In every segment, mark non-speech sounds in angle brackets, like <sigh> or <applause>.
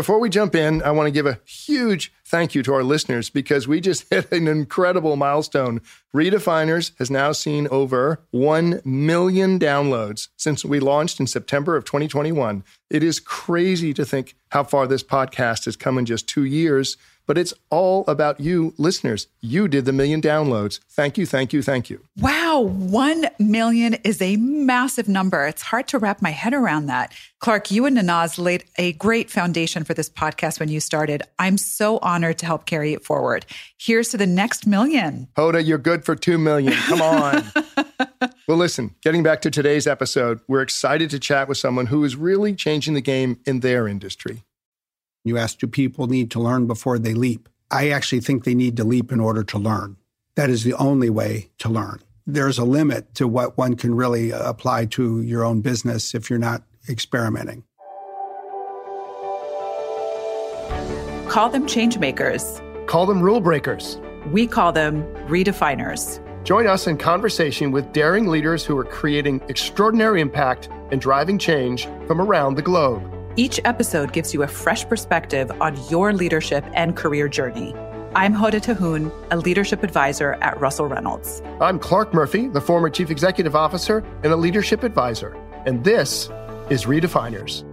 Before we jump in, I want to give a huge thank you to our listeners because we just <laughs> hit an incredible milestone. Redefiners has now seen over 1 million downloads since we launched in September of 2021. It is crazy to think how far this podcast has come in just two years but it's all about you, listeners. You did the million downloads. Thank you, thank you, thank you. Wow, 1 million is a massive number. It's hard to wrap my head around that. Clark, you and Nanaz laid a great foundation for this podcast when you started. I'm so honored to help carry it forward. Here's to the next million. Hoda, you're good for 2 million. Come on. <laughs> well, listen, getting back to today's episode, we're excited to chat with someone who is really changing the game in their industry. You ask, do people need to learn before they leap? I actually think they need to leap in order to learn. That is the only way to learn. There's a limit to what one can really uh, apply to your own business if you're not experimenting. Call them change makers. Call them rule breakers. We call them redefiners. Join us in conversation with daring leaders who are creating extraordinary impact and driving change from around the globe. Each episode gives you a fresh perspective on your leadership and career journey. I'm Hoda Tahoun, a leadership advisor at Russell Reynolds. I'm Clark Murphy, the former chief executive officer and a leadership advisor. And this is Redefiners.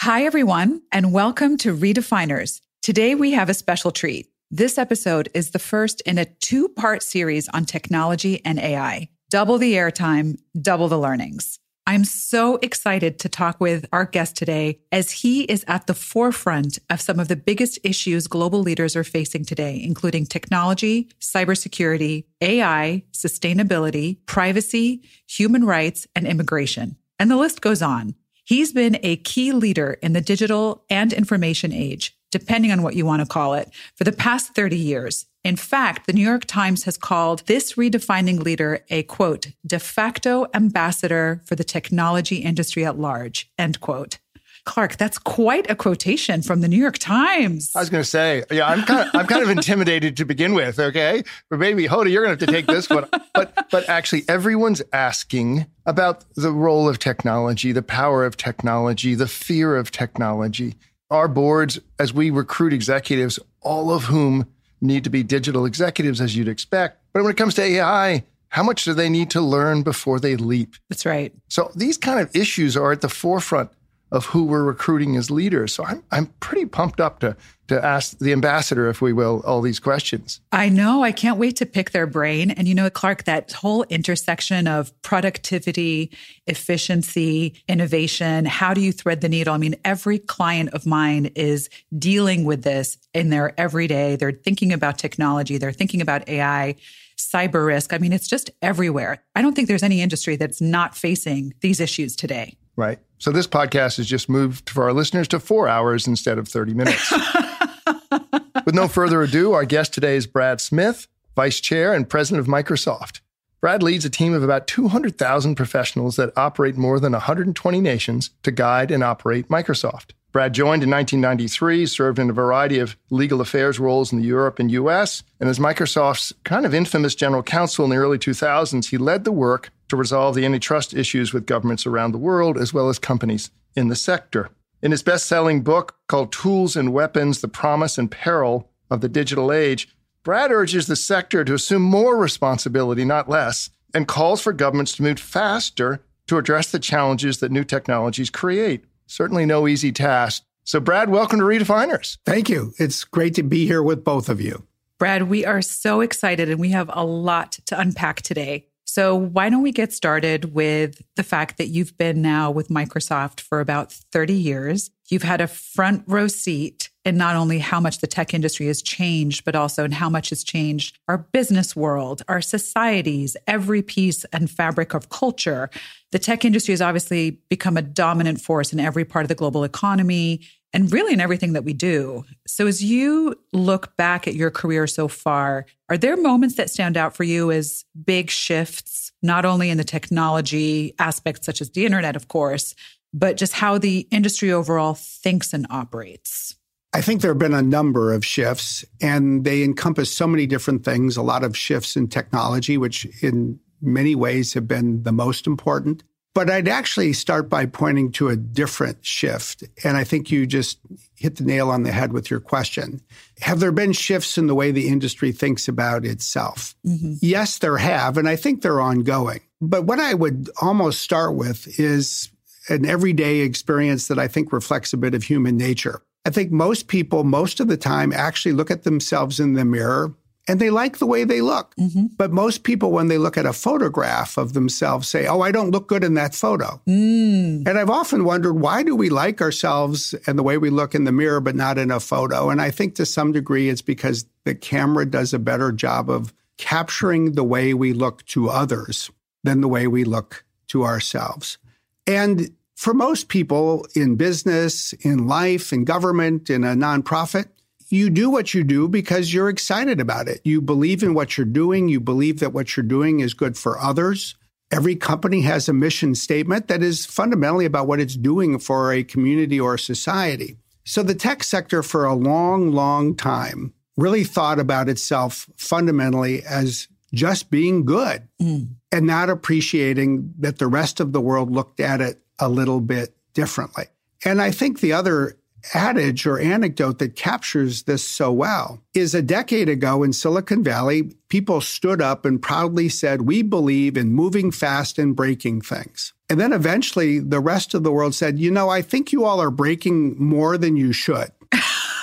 Hi, everyone, and welcome to Redefiners. Today we have a special treat. This episode is the first in a two part series on technology and AI. Double the airtime, double the learnings. I'm so excited to talk with our guest today as he is at the forefront of some of the biggest issues global leaders are facing today, including technology, cybersecurity, AI, sustainability, privacy, human rights, and immigration. And the list goes on. He's been a key leader in the digital and information age, depending on what you want to call it, for the past 30 years. In fact, the New York Times has called this redefining leader a quote, de facto ambassador for the technology industry at large, end quote. Clark, that's quite a quotation from the New York Times. I was going to say, yeah, I'm kind of, I'm kind of intimidated to begin with. Okay, but maybe Hoda, you're going to have to take this one. But, but actually, everyone's asking about the role of technology, the power of technology, the fear of technology. Our boards, as we recruit executives, all of whom need to be digital executives, as you'd expect. But when it comes to AI, how much do they need to learn before they leap? That's right. So these kind of issues are at the forefront of who we're recruiting as leaders. So I'm, I'm pretty pumped up to, to ask the ambassador, if we will, all these questions. I know. I can't wait to pick their brain. And you know, Clark, that whole intersection of productivity, efficiency, innovation, how do you thread the needle? I mean, every client of mine is dealing with this in their everyday. They're thinking about technology, they're thinking about AI cyber risk. I mean, it's just everywhere. I don't think there's any industry that's not facing these issues today. Right. So this podcast has just moved for our listeners to four hours instead of 30 minutes. <laughs> With no further ado, our guest today is Brad Smith, Vice Chair and President of Microsoft. Brad leads a team of about 200,000 professionals that operate more than 120 nations to guide and operate Microsoft. Brad joined in 1993, served in a variety of legal affairs roles in the Europe and US, and as Microsoft's kind of infamous general counsel in the early 2000s, he led the work to resolve the antitrust issues with governments around the world as well as companies in the sector. In his best-selling book called Tools and Weapons: The Promise and Peril of the Digital Age, Brad urges the sector to assume more responsibility, not less, and calls for governments to move faster to address the challenges that new technologies create. Certainly no easy task. So, Brad, welcome to Redefiners. Thank you. It's great to be here with both of you. Brad, we are so excited and we have a lot to unpack today. So, why don't we get started with the fact that you've been now with Microsoft for about 30 years? You've had a front row seat in not only how much the tech industry has changed, but also in how much has changed our business world, our societies, every piece and fabric of culture. The tech industry has obviously become a dominant force in every part of the global economy and really in everything that we do. So, as you look back at your career so far, are there moments that stand out for you as big shifts, not only in the technology aspects, such as the internet, of course, but just how the industry overall thinks and operates? I think there have been a number of shifts, and they encompass so many different things. A lot of shifts in technology, which in many ways have been the most important. But I'd actually start by pointing to a different shift. And I think you just hit the nail on the head with your question. Have there been shifts in the way the industry thinks about itself? Mm-hmm. Yes, there have. And I think they're ongoing. But what I would almost start with is an everyday experience that I think reflects a bit of human nature. I think most people, most of the time, actually look at themselves in the mirror and they like the way they look. Mm-hmm. But most people, when they look at a photograph of themselves, say, Oh, I don't look good in that photo. Mm. And I've often wondered, why do we like ourselves and the way we look in the mirror, but not in a photo? And I think to some degree, it's because the camera does a better job of capturing the way we look to others than the way we look to ourselves. And for most people in business, in life, in government, in a nonprofit, you do what you do because you're excited about it. You believe in what you're doing. You believe that what you're doing is good for others. Every company has a mission statement that is fundamentally about what it's doing for a community or a society. So the tech sector for a long, long time really thought about itself fundamentally as just being good mm. and not appreciating that the rest of the world looked at it a little bit differently. And I think the other adage or anecdote that captures this so well is a decade ago in Silicon Valley, people stood up and proudly said, We believe in moving fast and breaking things. And then eventually the rest of the world said, You know, I think you all are breaking more than you should. <laughs>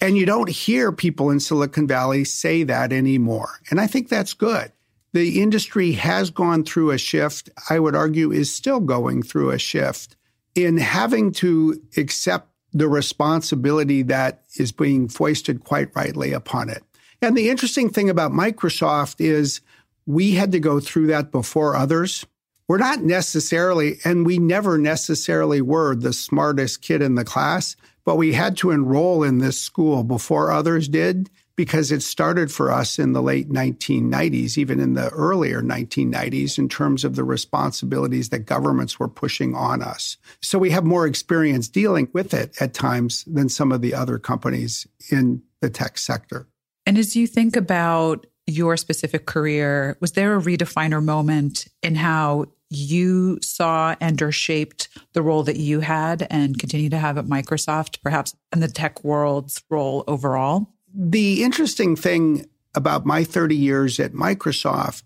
and you don't hear people in Silicon Valley say that anymore. And I think that's good. The industry has gone through a shift, I would argue, is still going through a shift in having to accept the responsibility that is being foisted quite rightly upon it. And the interesting thing about Microsoft is we had to go through that before others. We're not necessarily, and we never necessarily were the smartest kid in the class, but we had to enroll in this school before others did because it started for us in the late 1990s, even in the earlier 1990s, in terms of the responsibilities that governments were pushing on us. So we have more experience dealing with it at times than some of the other companies in the tech sector. And as you think about your specific career, was there a redefiner moment in how you saw and or shaped the role that you had and continue to have at Microsoft, perhaps in the tech world's role overall? The interesting thing about my 30 years at Microsoft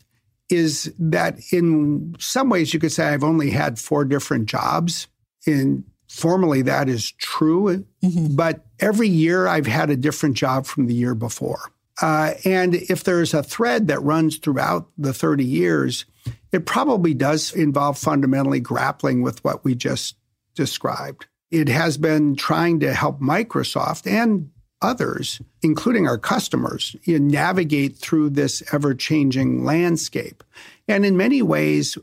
is that in some ways you could say I've only had four different jobs. In formally that is true, mm-hmm. but every year I've had a different job from the year before. Uh, and if there's a thread that runs throughout the 30 years, it probably does involve fundamentally grappling with what we just described. It has been trying to help Microsoft and others, including our customers, you know, navigate through this ever changing landscape. And in many ways,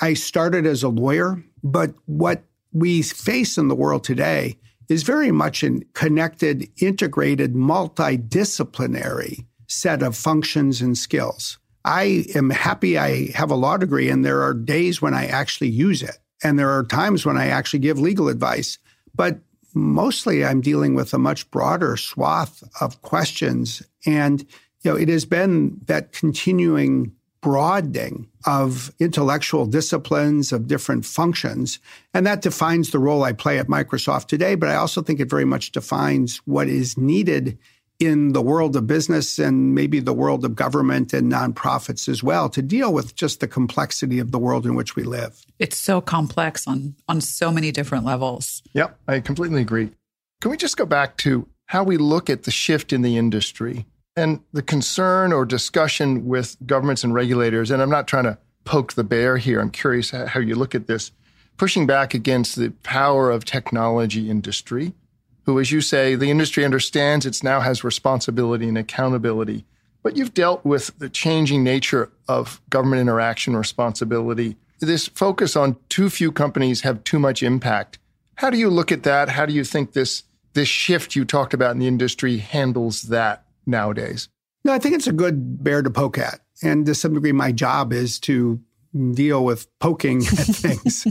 I started as a lawyer, but what we face in the world today is very much a connected, integrated, multidisciplinary set of functions and skills. I am happy I have a law degree, and there are days when I actually use it. And there are times when I actually give legal advice. But mostly I'm dealing with a much broader swath of questions. And, you know, it has been that continuing broadening of intellectual disciplines, of different functions. And that defines the role I play at Microsoft today. But I also think it very much defines what is needed in the world of business and maybe the world of government and nonprofits as well to deal with just the complexity of the world in which we live. It's so complex on on so many different levels. Yep, I completely agree. Can we just go back to how we look at the shift in the industry and the concern or discussion with governments and regulators and I'm not trying to poke the bear here. I'm curious how you look at this pushing back against the power of technology industry who, as you say, the industry understands it now has responsibility and accountability. But you've dealt with the changing nature of government interaction responsibility. This focus on too few companies have too much impact. How do you look at that? How do you think this this shift you talked about in the industry handles that nowadays? No, I think it's a good bear to poke at. And to some degree, my job is to deal with poking <laughs> at things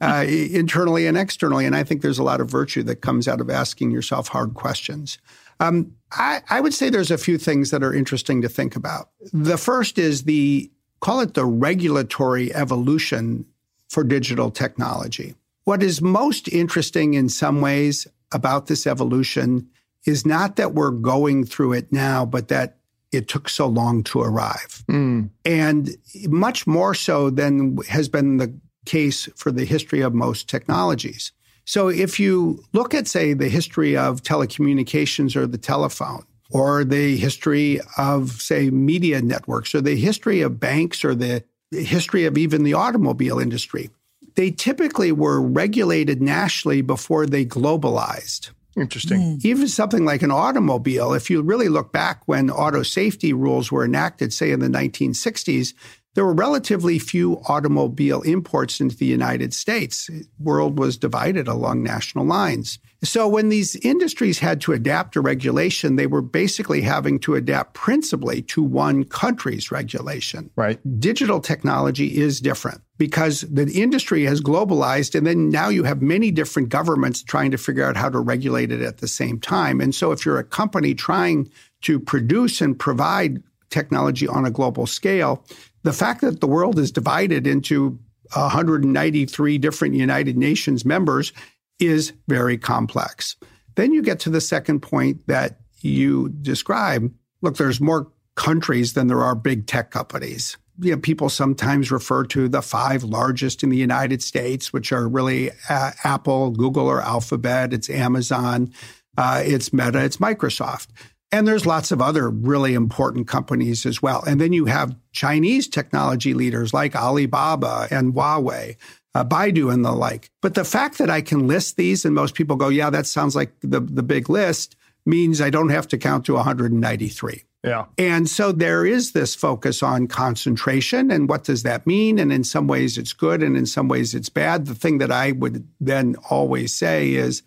uh, internally and externally. And I think there's a lot of virtue that comes out of asking yourself hard questions. Um, I, I would say there's a few things that are interesting to think about. The first is the call it the regulatory evolution for digital technology. What is most interesting in some ways about this evolution is not that we're going through it now, but that it took so long to arrive. Mm. And much more so than has been the case for the history of most technologies. So if you look at, say, the history of telecommunications or the telephone, or the history of, say, media networks, or the history of banks, or the history of even the automobile industry, they typically were regulated nationally before they globalized. Interesting. Mm. Even something like an automobile, if you really look back when auto safety rules were enacted, say in the 1960s, there were relatively few automobile imports into the United States. The world was divided along national lines. So when these industries had to adapt to regulation, they were basically having to adapt principally to one country's regulation. Right. Digital technology is different because the industry has globalized and then now you have many different governments trying to figure out how to regulate it at the same time. And so if you're a company trying to produce and provide technology on a global scale, the fact that the world is divided into 193 different United Nations members is very complex. Then you get to the second point that you describe. Look, there's more countries than there are big tech companies. You know, people sometimes refer to the five largest in the United States, which are really uh, Apple, Google, or Alphabet. It's Amazon, uh, it's Meta, it's Microsoft. And there's lots of other really important companies as well. And then you have Chinese technology leaders like Alibaba and Huawei, uh, Baidu and the like. But the fact that I can list these and most people go, yeah, that sounds like the, the big list means I don't have to count to 193. Yeah. And so there is this focus on concentration and what does that mean? And in some ways it's good and in some ways it's bad. The thing that I would then always say is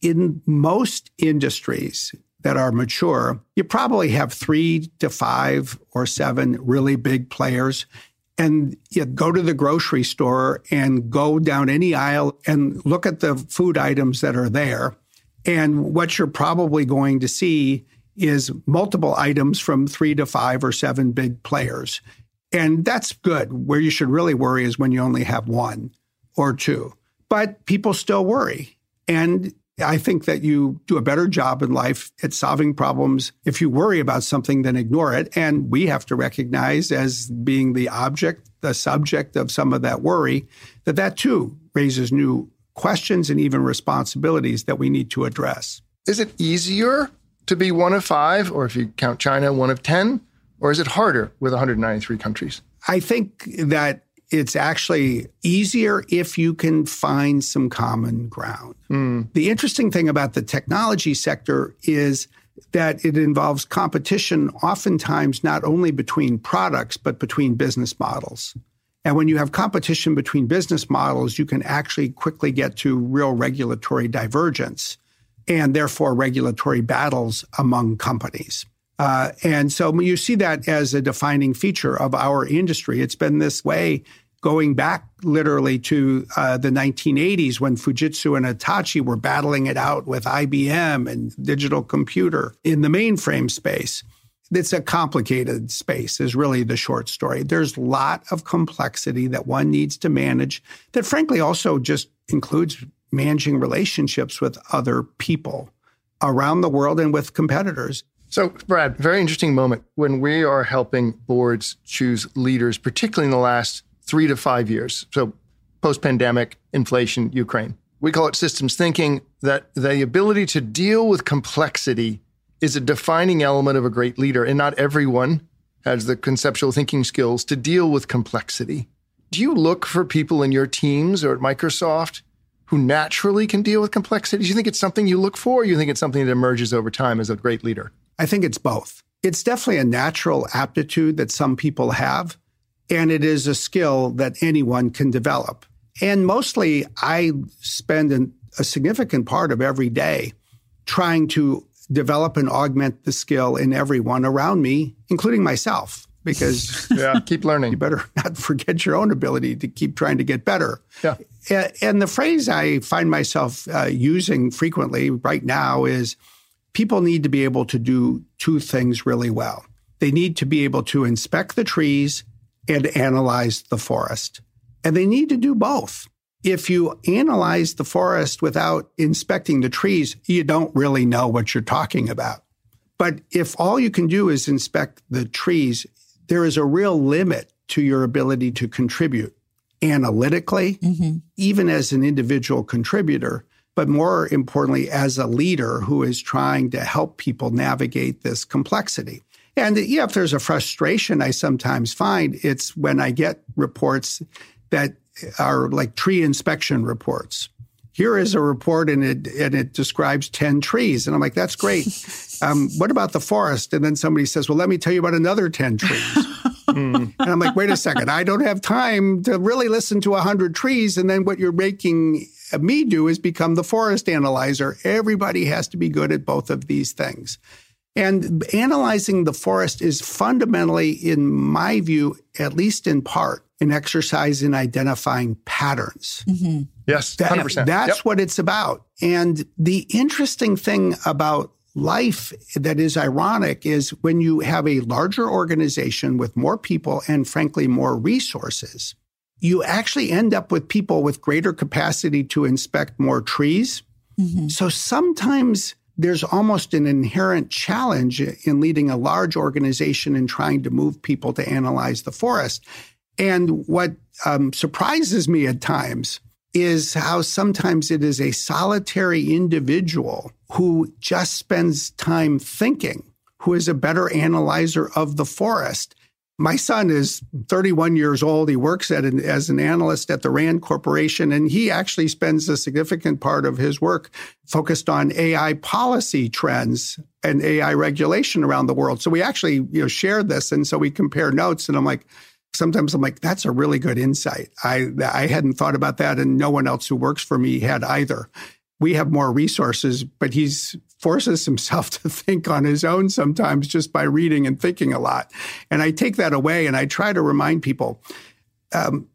in most industries, that are mature, you probably have three to five or seven really big players. And you go to the grocery store and go down any aisle and look at the food items that are there. And what you're probably going to see is multiple items from three to five or seven big players. And that's good. Where you should really worry is when you only have one or two. But people still worry. And I think that you do a better job in life at solving problems if you worry about something than ignore it. And we have to recognize as being the object, the subject of some of that worry, that that too raises new questions and even responsibilities that we need to address. Is it easier to be one of five, or if you count China, one of 10? Or is it harder with 193 countries? I think that it's actually easier if you can find some common ground. Mm. The interesting thing about the technology sector is that it involves competition, oftentimes not only between products, but between business models. And when you have competition between business models, you can actually quickly get to real regulatory divergence and therefore regulatory battles among companies. Uh, and so you see that as a defining feature of our industry. It's been this way going back literally to uh, the 1980s when Fujitsu and Hitachi were battling it out with IBM and digital computer in the mainframe space. It's a complicated space, is really the short story. There's a lot of complexity that one needs to manage that, frankly, also just includes managing relationships with other people around the world and with competitors. So, Brad, very interesting moment when we are helping boards choose leaders, particularly in the last three to five years. So post pandemic, inflation, Ukraine. We call it systems thinking that the ability to deal with complexity is a defining element of a great leader. And not everyone has the conceptual thinking skills to deal with complexity. Do you look for people in your teams or at Microsoft who naturally can deal with complexity? Do you think it's something you look for, or you think it's something that emerges over time as a great leader? I think it's both. It's definitely a natural aptitude that some people have and it is a skill that anyone can develop. And mostly, I spend an, a significant part of every day trying to develop and augment the skill in everyone around me, including myself. Because <laughs> yeah, keep learning. You better <laughs> not forget your own ability to keep trying to get better. Yeah. And the phrase I find myself uh, using frequently right now is people need to be able to do two things really well. They need to be able to inspect the trees and analyze the forest. And they need to do both. If you analyze the forest without inspecting the trees, you don't really know what you're talking about. But if all you can do is inspect the trees, there is a real limit to your ability to contribute analytically, mm-hmm. even as an individual contributor, but more importantly, as a leader who is trying to help people navigate this complexity. And yeah, if there's a frustration I sometimes find, it's when I get reports that are like tree inspection reports. Here is a report and it and it describes 10 trees. And I'm like, that's great. <laughs> Um, what about the forest? And then somebody says, Well, let me tell you about another 10 trees. <laughs> mm. And I'm like, wait a second, I don't have time to really listen to 100 trees. And then what you're making me do is become the forest analyzer. Everybody has to be good at both of these things. And analyzing the forest is fundamentally, in my view, at least in part, an exercise in identifying patterns. Mm-hmm. Yes, 100%. That, that's yep. what it's about. And the interesting thing about life that is ironic is when you have a larger organization with more people and, frankly, more resources, you actually end up with people with greater capacity to inspect more trees. Mm-hmm. So sometimes there's almost an inherent challenge in leading a large organization and trying to move people to analyze the forest. And what um, surprises me at times is how sometimes it is a solitary individual who just spends time thinking, who is a better analyzer of the forest my son is 31 years old. He works at an, as an analyst at the Rand Corporation, and he actually spends a significant part of his work focused on AI policy trends and AI regulation around the world. So we actually you know share this, and so we compare notes. And I'm like, sometimes I'm like, that's a really good insight. I I hadn't thought about that, and no one else who works for me had either we have more resources, but he's forces himself <laughs> to think on his own sometimes just by reading and thinking a lot. And I take that away and I try to remind people um,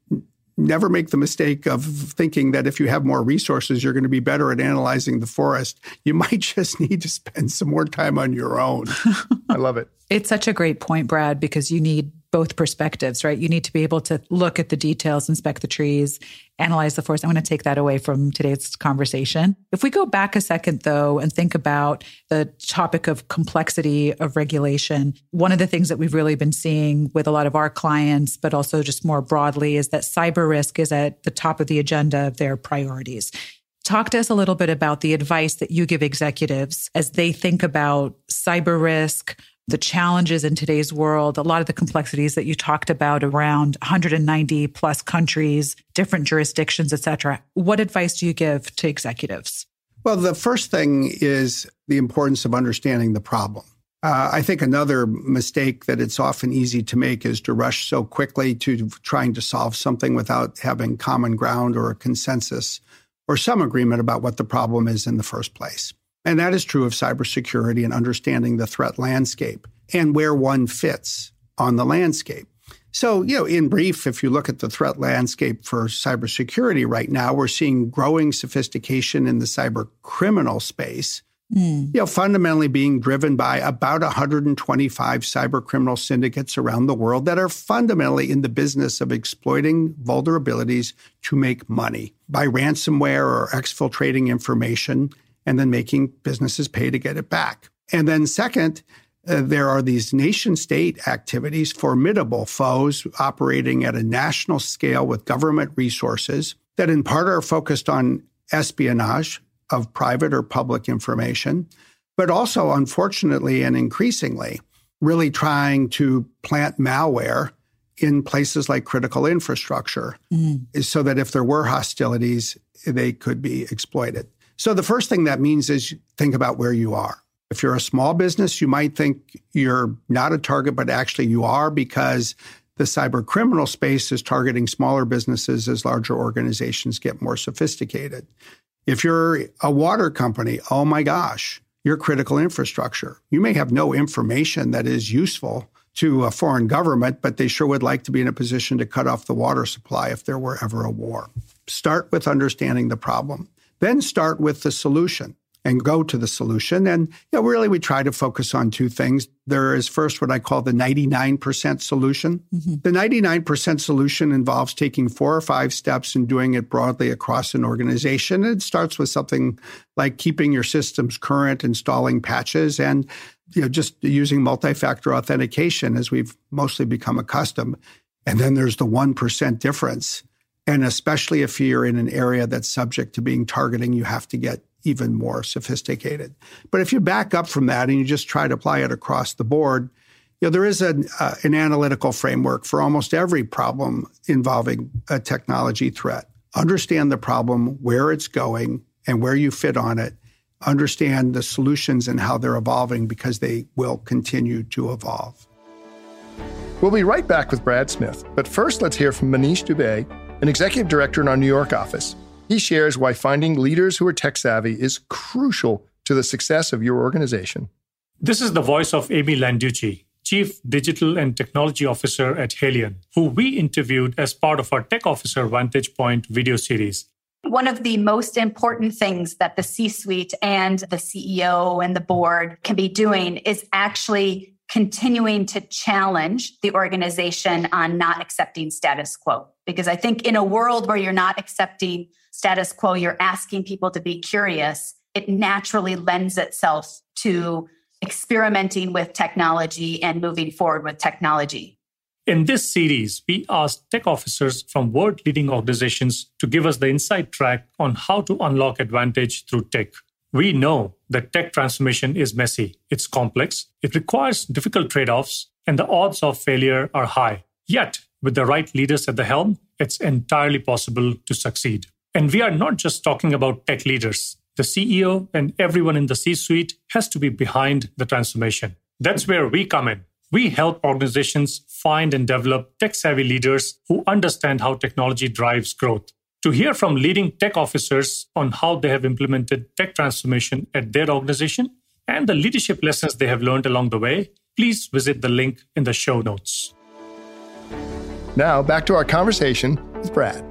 never make the mistake of thinking that if you have more resources, you're going to be better at analyzing the forest. You <laughs> might just need to spend some more time on your own. <laughs> I love it. It's such a great point, Brad, because you need both perspectives, right? You need to be able to look at the details, inspect the trees, analyze the forest. I'm going to take that away from today's conversation. If we go back a second, though, and think about the topic of complexity of regulation, one of the things that we've really been seeing with a lot of our clients, but also just more broadly, is that cyber risk is at the top of the agenda of their priorities. Talk to us a little bit about the advice that you give executives as they think about cyber risk, the challenges in today's world, a lot of the complexities that you talked about around 190 plus countries, different jurisdictions, et cetera. What advice do you give to executives? Well, the first thing is the importance of understanding the problem. Uh, I think another mistake that it's often easy to make is to rush so quickly to trying to solve something without having common ground or a consensus or some agreement about what the problem is in the first place. And that is true of cybersecurity and understanding the threat landscape and where one fits on the landscape. So, you know, in brief, if you look at the threat landscape for cybersecurity right now, we're seeing growing sophistication in the cyber criminal space. Mm. You know, fundamentally being driven by about 125 cyber criminal syndicates around the world that are fundamentally in the business of exploiting vulnerabilities to make money by ransomware or exfiltrating information and then making businesses pay to get it back. And then, second, uh, there are these nation state activities, formidable foes operating at a national scale with government resources that, in part, are focused on espionage of private or public information, but also, unfortunately and increasingly, really trying to plant malware in places like critical infrastructure mm. so that if there were hostilities, they could be exploited. So the first thing that means is think about where you are. If you're a small business, you might think you're not a target, but actually you are because the cyber criminal space is targeting smaller businesses as larger organizations get more sophisticated. If you're a water company, oh my gosh, your critical infrastructure. You may have no information that is useful to a foreign government, but they sure would like to be in a position to cut off the water supply if there were ever a war. Start with understanding the problem. Then start with the solution. and go to the solution. And you know, really, we try to focus on two things. There is first what I call the 99% solution. Mm-hmm. The 99% solution involves taking four or five steps and doing it broadly across an organization. It starts with something like keeping your systems current, installing patches, and you know, just using multi-factor authentication as we've mostly become accustomed. And then there's the 1% difference. And especially if you're in an area that's subject to being targeting, you have to get even more sophisticated. But if you back up from that and you just try to apply it across the board, you know, there is an, uh, an analytical framework for almost every problem involving a technology threat. Understand the problem, where it's going, and where you fit on it. Understand the solutions and how they're evolving because they will continue to evolve. We'll be right back with Brad Smith, but first let's hear from Manish Dubey, an executive director in our New York office. He shares why finding leaders who are tech savvy is crucial to the success of your organization. This is the voice of Amy Landucci, Chief Digital and Technology Officer at Haleon, who we interviewed as part of our Tech Officer Vantage Point video series. One of the most important things that the C suite and the CEO and the board can be doing is actually continuing to challenge the organization on not accepting status quo. Because I think in a world where you're not accepting status quo, you're asking people to be curious, it naturally lends itself to experimenting with technology and moving forward with technology. In this series, we asked tech officers from world leading organizations to give us the inside track on how to unlock advantage through tech. We know that tech transformation is messy, it's complex, it requires difficult trade offs, and the odds of failure are high. Yet, with the right leaders at the helm, it's entirely possible to succeed. And we are not just talking about tech leaders. The CEO and everyone in the C suite has to be behind the transformation. That's where we come in. We help organizations find and develop tech savvy leaders who understand how technology drives growth. To hear from leading tech officers on how they have implemented tech transformation at their organization and the leadership lessons they have learned along the way, please visit the link in the show notes. Now, back to our conversation with Brad.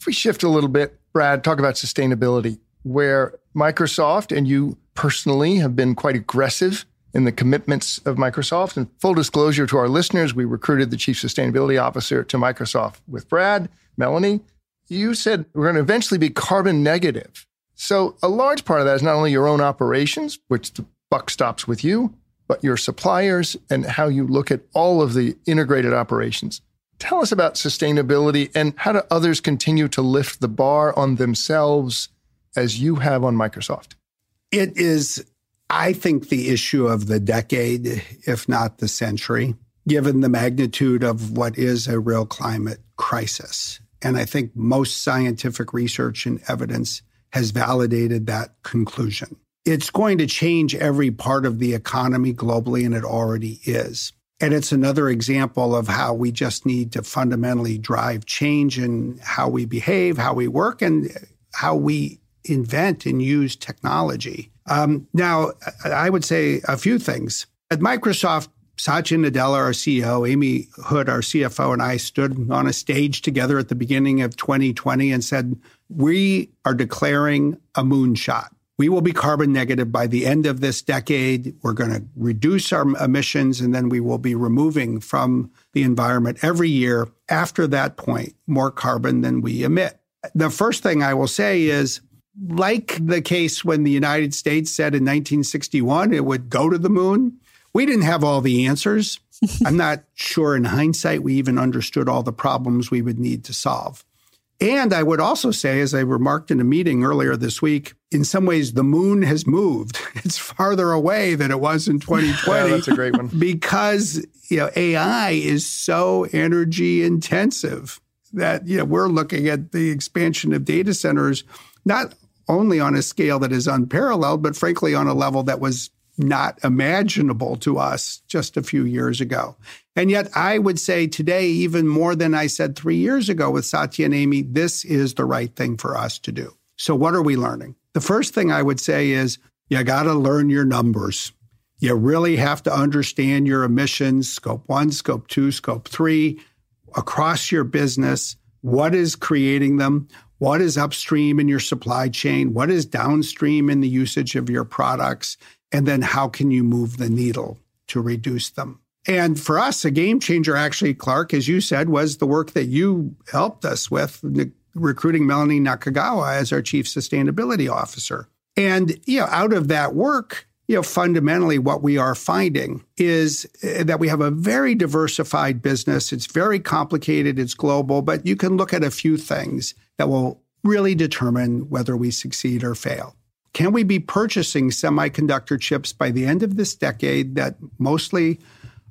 If we shift a little bit, Brad, talk about sustainability, where Microsoft and you personally have been quite aggressive in the commitments of Microsoft. And full disclosure to our listeners, we recruited the chief sustainability officer to Microsoft with Brad. Melanie, you said we're going to eventually be carbon negative. So a large part of that is not only your own operations, which the buck stops with you, but your suppliers and how you look at all of the integrated operations. Tell us about sustainability and how do others continue to lift the bar on themselves as you have on Microsoft? It is, I think, the issue of the decade, if not the century, given the magnitude of what is a real climate crisis. And I think most scientific research and evidence has validated that conclusion. It's going to change every part of the economy globally, and it already is. And it's another example of how we just need to fundamentally drive change in how we behave, how we work, and how we invent and use technology. Um, now, I would say a few things. At Microsoft, Satya Nadella, our CEO, Amy Hood, our CFO, and I stood on a stage together at the beginning of 2020 and said, We are declaring a moonshot. We will be carbon negative by the end of this decade. We're going to reduce our emissions and then we will be removing from the environment every year after that point more carbon than we emit. The first thing I will say is like the case when the United States said in 1961 it would go to the moon, we didn't have all the answers. <laughs> I'm not sure in hindsight we even understood all the problems we would need to solve. And I would also say, as I remarked in a meeting earlier this week, in some ways the moon has moved. <laughs> It's farther away than it was in 2020. <laughs> yeah, that's a great one. <laughs> Because you know AI is so energy intensive that you know we're looking at the expansion of data centers not only on a scale that is unparalleled, but frankly on a level that was not imaginable to us just a few years ago. And yet, I would say today, even more than I said three years ago with Satya and Amy, this is the right thing for us to do. So, what are we learning? The first thing I would say is you got to learn your numbers. You really have to understand your emissions, scope one, scope two, scope three, across your business. What is creating them? what is upstream in your supply chain, what is downstream in the usage of your products, and then how can you move the needle to reduce them. And for us, a game changer, actually, Clark, as you said, was the work that you helped us with, recruiting Melanie Nakagawa as our chief sustainability officer. And, you know, out of that work, you know, fundamentally what we are finding is eh, that we have a very diversified business. It's very complicated, it's global, but you can look at a few things that will really determine whether we succeed or fail. Can we be purchasing semiconductor chips by the end of this decade that mostly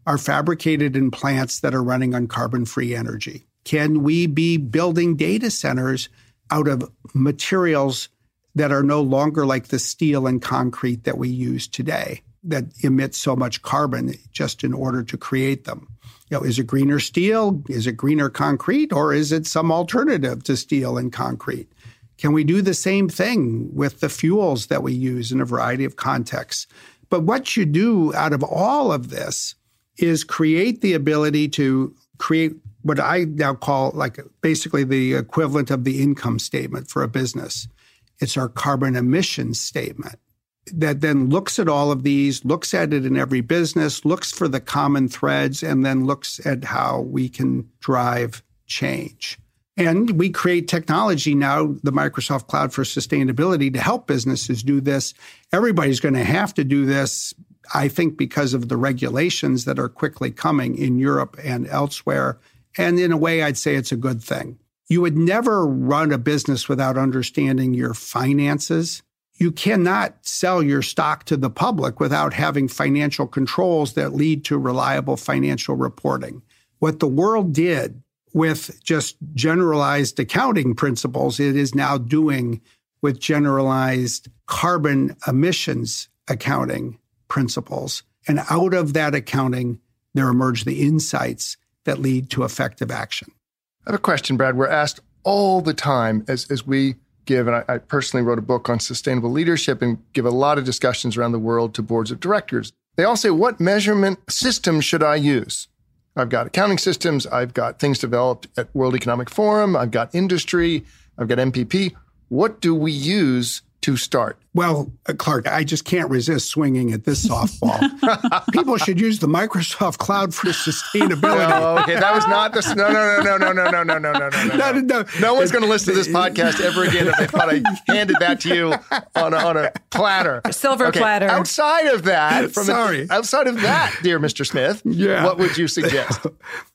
are fabricated in plants that are running on carbon free energy? Can we be building data centers out of materials that are no longer like the steel and concrete that we use today that emit so much carbon just in order to create them? You know, is it greener steel? Is it greener concrete? Or is it some alternative to steel and concrete? Can we do the same thing with the fuels that we use in a variety of contexts? But what you do out of all of this is create the ability to create what I now call like basically the equivalent of the income statement for a business. It's our carbon emissions statement that then looks at all of these, looks at it in every business, looks for the common threads, and then looks at how we can drive change. And we create technology now, the Microsoft Cloud for Sustainability, to help businesses do this. Everybody's going to have to do this, I think, because of the regulations that are quickly coming in Europe and elsewhere. And in a way, I'd say it's a good thing. You would never run a business without understanding your finances. You cannot sell your stock to the public without having financial controls that lead to reliable financial reporting. What the world did with just generalized accounting principles, it is now doing with generalized carbon emissions accounting principles. And out of that accounting, there emerge the insights that lead to effective action. I have a question, Brad. We're asked all the time as, as we give, and I, I personally wrote a book on sustainable leadership and give a lot of discussions around the world to boards of directors. They all say, What measurement system should I use? I've got accounting systems. I've got things developed at World Economic Forum. I've got industry. I've got MPP. What do we use to start? Well, uh, Clark, I just can't resist swinging at this softball. People should use the Microsoft Cloud for sustainability. Oh, okay. That was not the. No, no, no, no, no, no, no, no, no, no, no. No, no. no one's going to listen to this podcast ever again if they thought I handed that to you on a, on a platter. Silver okay. platter. Outside of that, from Sorry. The, outside of that, dear Mr. Smith, yeah. what would you suggest?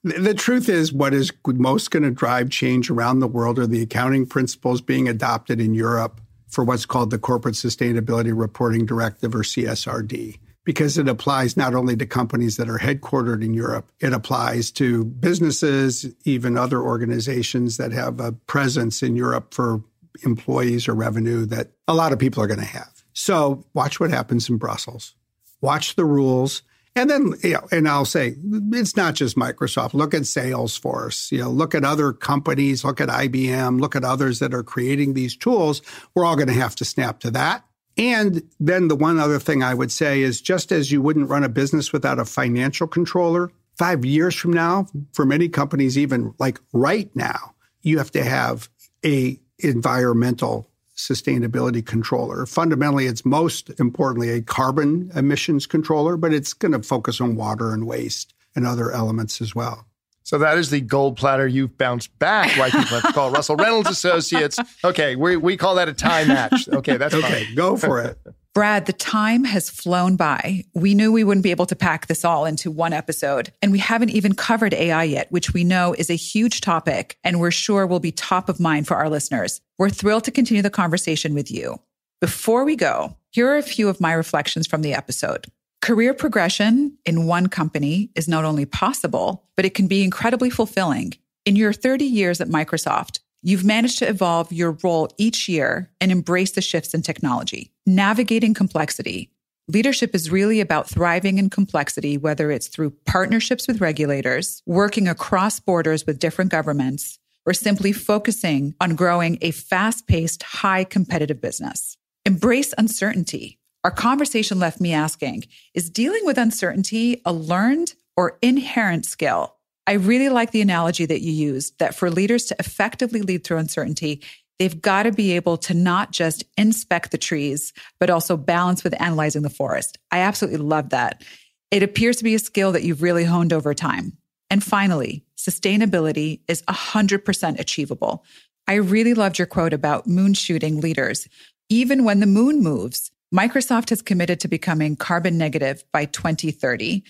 the truth is, what is most going to drive change around the world are the accounting principles being adopted in Europe for what's called the Corporate Sustainability Reporting Directive or CSRD because it applies not only to companies that are headquartered in Europe, it applies to businesses, even other organizations that have a presence in Europe for employees or revenue that a lot of people are going to have. So watch what happens in Brussels. Watch the rules and then, you know, and I'll say it's not just Microsoft. Look at Salesforce. You know, look at other companies. Look at IBM. Look at others that are creating these tools. We're all going to have to snap to that. And then the one other thing I would say is just as you wouldn't run a business without a financial controller, five years from now, for many companies, even like right now, you have to have a environmental sustainability controller. Fundamentally, it's most importantly a carbon emissions controller, but it's going to focus on water and waste and other elements as well. So that is the gold platter you've bounced back, like people have to call Russell Reynolds Associates. Okay, we, we call that a tie match. Okay, that's okay. Fine. Go for it. Brad, the time has flown by. We knew we wouldn't be able to pack this all into one episode. And we haven't even covered AI yet, which we know is a huge topic and we're sure will be top of mind for our listeners. We're thrilled to continue the conversation with you. Before we go, here are a few of my reflections from the episode. Career progression in one company is not only possible, but it can be incredibly fulfilling. In your 30 years at Microsoft, You've managed to evolve your role each year and embrace the shifts in technology, navigating complexity. Leadership is really about thriving in complexity, whether it's through partnerships with regulators, working across borders with different governments, or simply focusing on growing a fast paced, high competitive business. Embrace uncertainty. Our conversation left me asking Is dealing with uncertainty a learned or inherent skill? I really like the analogy that you used that for leaders to effectively lead through uncertainty, They've got to be able to not just inspect the trees, but also balance with analyzing the forest. I absolutely love that. It appears to be a skill that you've really honed over time. And finally, sustainability is 100% achievable. I really loved your quote about moon shooting leaders. Even when the moon moves, Microsoft has committed to becoming carbon negative by 2030.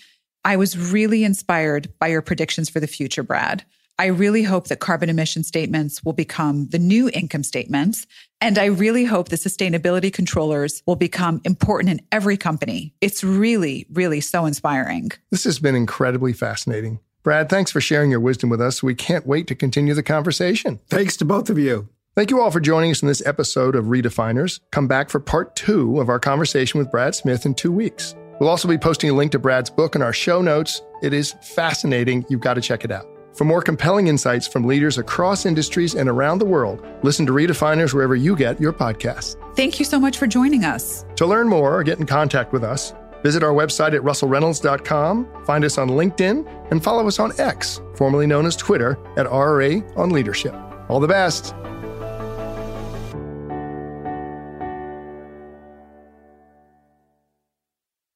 I was really inspired by your predictions for the future, Brad. I really hope that carbon emission statements will become the new income statements. And I really hope the sustainability controllers will become important in every company. It's really, really so inspiring. This has been incredibly fascinating. Brad, thanks for sharing your wisdom with us. We can't wait to continue the conversation. Thanks to both of you. Thank you all for joining us in this episode of Redefiners. Come back for part two of our conversation with Brad Smith in two weeks. We'll also be posting a link to Brad's book in our show notes. It is fascinating. You've got to check it out. For more compelling insights from leaders across industries and around the world, listen to Redefiners wherever you get your podcasts. Thank you so much for joining us. To learn more or get in contact with us, visit our website at russellreynolds.com, find us on LinkedIn, and follow us on X, formerly known as Twitter, at RRA on Leadership. All the best.